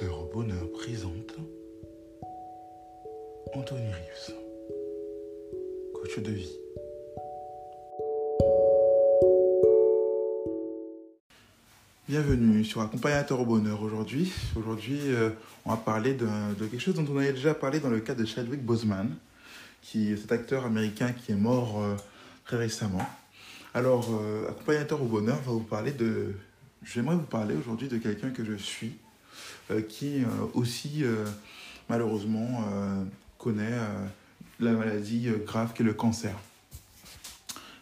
Au bonheur présente Anthony Rives, coach de vie. Bienvenue sur Accompagnateur au bonheur aujourd'hui. Aujourd'hui, euh, on va parler de, de, quelque chose dont on avait déjà parlé dans le cas de Chadwick Boseman, qui est cet acteur américain qui est mort euh, très récemment. Alors, euh, Accompagnateur au bonheur va vous parler de... J'aimerais vous parler aujourd'hui de quelqu'un que je suis, qui euh, aussi, euh, malheureusement, euh, connaît euh, la maladie euh, grave qu'est le cancer.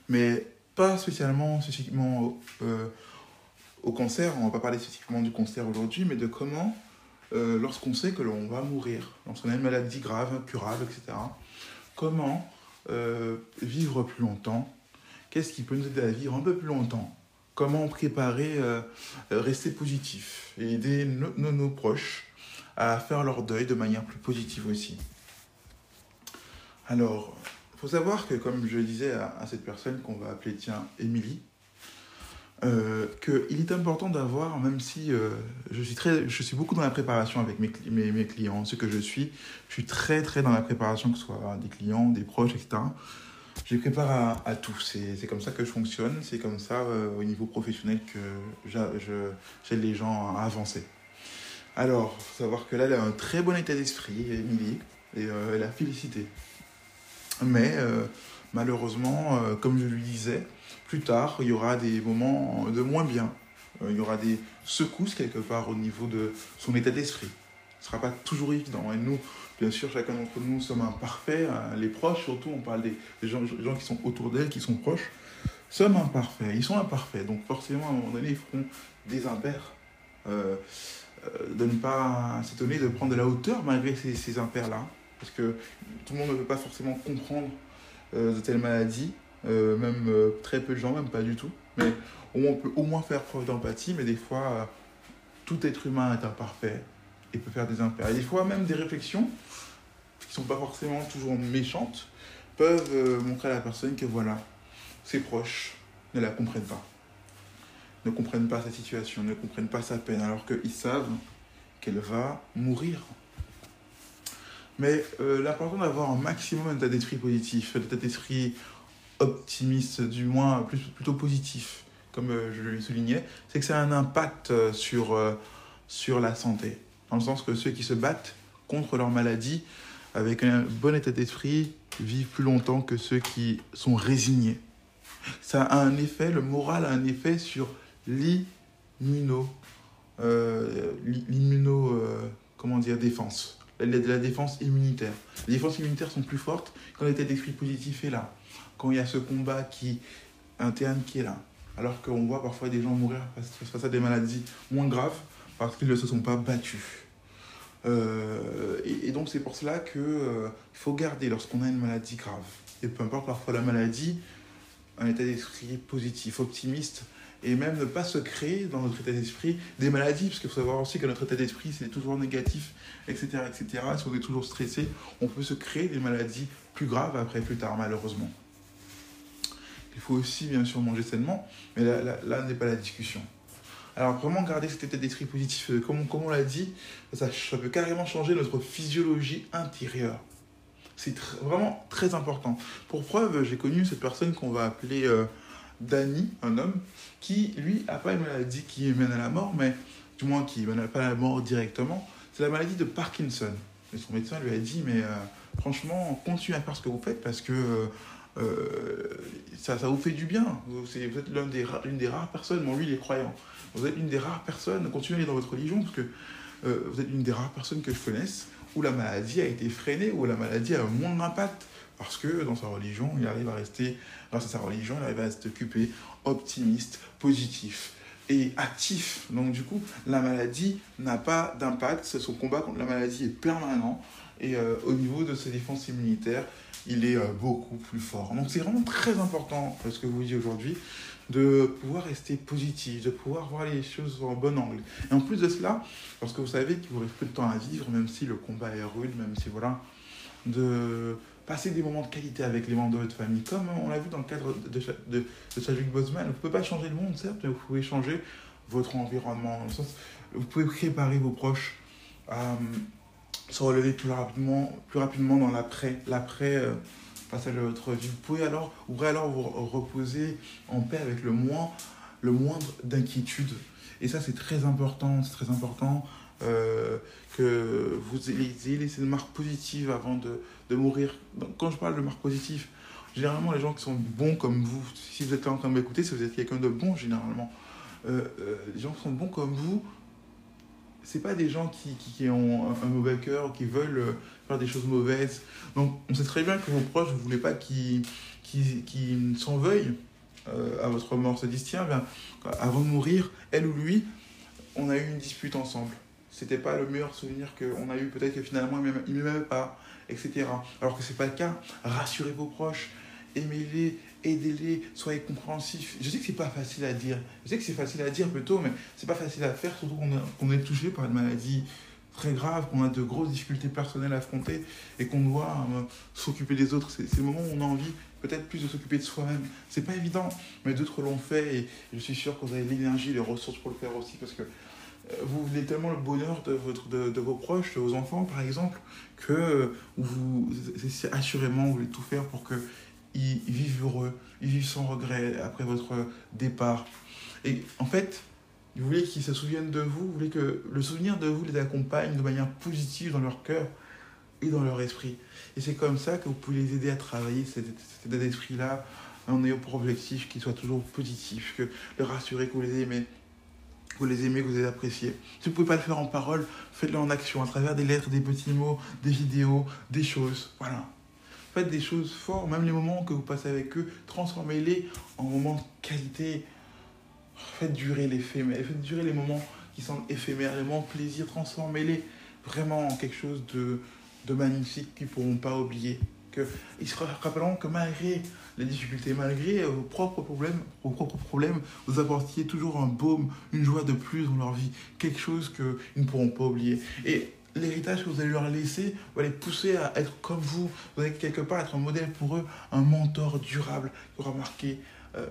Mais pas spécialement, spécifiquement au, euh, cancer, on va pas parler spécifiquement du cancer aujourd'hui, mais de comment, euh, lorsqu'on sait que l'on va mourir, lorsqu'on a une maladie grave, incurable, etc., comment euh, vivre plus longtemps, qu'est-ce qui peut nous aider à vivre un peu plus longtemps, comment préparer, euh, rester positif et aider nos, proches à faire leur deuil de manière plus positive aussi. Alors, il faut savoir que, comme je disais à, cette personne qu'on va appeler, tiens, Émilie, euh, qu'il est important d'avoir, même si euh, je, suis très, je suis beaucoup dans la préparation avec mes, mes, clients, ce que je suis, je suis très très dans la préparation, que ce soit des clients, des proches, etc. Je prépare à, tout, c'est comme ça que je fonctionne, c'est comme ça euh, au niveau professionnel que j'aide les gens à avancer. Alors, faut savoir que là, elle a un très bon état d'esprit, Émilie, et euh, elle a félicité. Mais euh, malheureusement, comme je lui disais, plus tard, il y aura des moments de moins bien. Il y aura des secousses quelque part au niveau de son état d'esprit. Ce ne sera pas toujours évident. Et nous, bien sûr, chacun d'entre nous sommes imparfaits. Hein. Les proches, surtout, on parle des, gens, qui sont autour d'elle, qui sont proches, sommes imparfaits. Ils sont imparfaits. Donc forcément, à un moment donné, ils feront des impairs. Euh, de ne pas s'étonner de prendre de la hauteur malgré ces, ces impairs-là. Parce que tout le monde ne peut pas forcément comprendre euh, de telles maladies. Euh, même euh, très peu de gens, même pas du tout. Mais on peut au moins faire preuve d'empathie, mais des fois, euh, tout être humain est imparfait et peut faire des impairs. Et des fois, même des réflexions qui sont pas forcément toujours méchantes peuvent euh, montrer à la personne que voilà, ses proches ne la comprennent pas, ne comprennent pas sa situation, ne comprennent pas sa peine, alors qu'ils savent qu'elle va mourir. Mais euh, l'important d'avoir un maximum d'état d'esprit positif, d'état d'esprit optimiste, du moins plutôt positif, comme euh, je le soulignais, c'est que ça a un impact sur, sur la santé. Dans le sens que ceux qui se battent contre leur maladie, avec un bon état d'esprit, vivent plus longtemps que ceux qui sont résignés. Ça a un effet, le moral a un effet sur l'immuno, euh, l'immuno, euh, comment dire, défense la, défense immunitaire. Les défenses immunitaires sont plus fortes quand l'état d'esprit positif est là, quand il y a ce combat qui, interne qui est là. Alors qu'on voit parfois des gens mourir face à des maladies moins graves parce qu'ils ne se sont pas battus. Euh, et, donc c'est pour cela qu'il euh, faut garder lorsqu'on a une maladie grave, et peu importe parfois la maladie, un état d'esprit positif, optimiste, et même ne pas se créer dans notre état d'esprit des maladies, parce qu'il faut savoir aussi que notre état d'esprit c'est toujours négatif, etc., etc. Si on est toujours stressé, on peut se créer des maladies plus graves après, plus tard, malheureusement. Il faut aussi bien sûr manger sainement, mais là n'est pas la discussion. Alors, comment garder cet état d'esprit positif Comme, comme on l'a dit, ça, peut carrément changer notre physiologie intérieure. C'est vraiment très important. Pour preuve, j'ai connu cette personne qu'on va appeler euh, Danny, un homme, qui, lui, n'a pas une maladie qui mène à la mort, mais du moins qui mène pas à la mort directement. C'est la maladie de Parkinson. Et son médecin lui a dit, mais euh, franchement, continuez à faire ce que vous faites parce que euh, ça, ça vous fait du bien. Vous, êtes l'une des, rares personnes, bon, lui, il est vous êtes une des rares personnes, continuez à aller dans votre religion, parce que euh, vous êtes une des rares personnes que je connaisse où la maladie a été freinée, où la maladie a moins d'impact, parce que dans sa religion, il arrive à rester, grâce à sa religion, il arrive à s'occuper optimiste, positif actif. Donc du coup, la maladie n'a pas d'impact, son combat contre la maladie est permanent, et euh, au niveau de ses défenses immunitaires, il est euh, beaucoup plus fort. Donc c'est vraiment très important, ce que vous dites aujourd'hui, de pouvoir rester positif, de pouvoir voir les choses en bon angle. Et en plus de cela, parce que vous savez qu'il vous reste peu de temps à vivre, même si le combat est rude, même si voilà, de passer des moments de qualité avec les membres de votre famille, comme on l'a vu dans le cadre de, de, de. Vous ne pouvez pas changer le monde, certes, mais vous pouvez changer votre environnement. Dans le sens, vous pouvez préparer vos proches à se relever plus rapidement, plus rapidement dans l'après, l'après passage de votre vie. Vous pouvez alors, vous alors vous reposer en paix avec le moins, le moindre d'inquiétude. Et ça, c'est très important, c'est très important euh, que vous ayez laissé une marque positive avant de, de mourir. quand je parle de marque positive, généralement, les gens qui sont bons comme vous, si vous êtes en train de m'écouter, si vous êtes quelqu'un de bon, généralement, euh, euh, les gens qui sont bons comme vous, c'est pas des gens qui, qui, ont un, mauvais cœur, qui veulent faire des choses mauvaises. Donc, on sait très bien que vos proches, vous voulez pas qu'ils qu s'en veuillent à votre mort. Se disent, tiens, bien, avant de mourir, elle ou lui, on a eu une dispute ensemble c'était pas le meilleur souvenir qu'on a eu, peut-être que finalement il ne m'aimait pas, etc. Alors que c'est pas le cas. Rassurez vos proches, aimez-les, aidez-les, soyez compréhensifs. Je sais que c'est pas facile à dire, je sais que c'est facile à dire plutôt, mais c'est pas facile à faire, surtout qu'on est touché par une maladie très grave, qu'on a de grosses difficultés personnelles à affronter et qu'on doit euh, s'occuper des autres. C'est le moment où on a envie peut-être plus de s'occuper de soi-même. C'est pas évident, mais d'autres l'ont fait et je suis sûr que vous avez l'énergie, les ressources pour le faire aussi parce que vous voulez tellement le bonheur de, vos proches, de vos enfants par exemple, que vous, assurément, vous voulez tout faire pour qu'ils vivent heureux, ils vivent sans regret après votre départ. Et en fait, vous voulez qu'ils se souviennent de vous, vous voulez que le souvenir de vous les accompagne de manière positive dans leur cœur et dans leur esprit. Et c'est comme ça que vous pouvez les aider à travailler cet, d'esprit-là en ayant pour objectif qu'ils soient toujours positifs, que les rassurer que vous les aimez, vous les aimez, que vous les appréciez. Si vous ne pouvez pas le faire en parole, faites-le en action, à travers des lettres, des petits mots, des vidéos, des choses. Voilà. Faites des choses fortes, même les moments que vous passez avec eux, transformez-les en moments de qualité. Faites durer les faits, faites durer les moments qui semblent éphémères, les moments de plaisir, transformez-les vraiment en quelque chose de, de magnifique qu'ils ne pourront pas oublier. Que, ils se rappelleront que malgré les difficultés, malgré vos propres problèmes, vos propres problèmes, vous apportiez toujours un baume, une joie de plus dans leur vie, quelque chose qu'ils ne pourront pas oublier. Et l'héritage que vous allez leur laisser va les pousser à être comme vous. Vous allez quelque part être un modèle pour eux, un mentor durable qui aura marqué euh,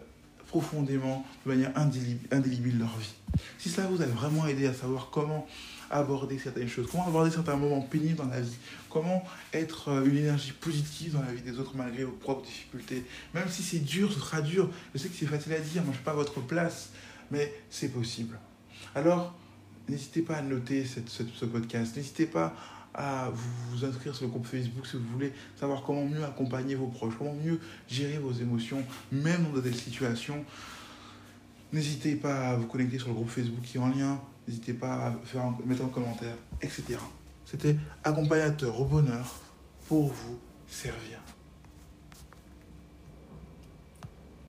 profondément, de manière indélébile leur vie. Si cela vous a vraiment aidé à savoir comment aborder certaines choses, comment aborder certains moments pénibles dans la vie, comment être euh, une énergie positive dans la vie des autres malgré vos propres difficultés? Même si c'est dur, ce sera dur. Je sais que c'est facile à dire, moi je suis pas à votre place, mais c'est possible. Alors, n'hésitez pas à noter ce podcast, n'hésitez pas à vous inscrire sur le groupe Facebook si vous voulez savoir comment mieux accompagner vos proches, comment mieux gérer vos émotions, même dans des situations. N'hésitez pas à vous connecter sur le groupe Facebook qui est en lien N'hésitez pas à faire mettre un commentaire, etc. C'était accompagnateur au bonheur pour vous servir.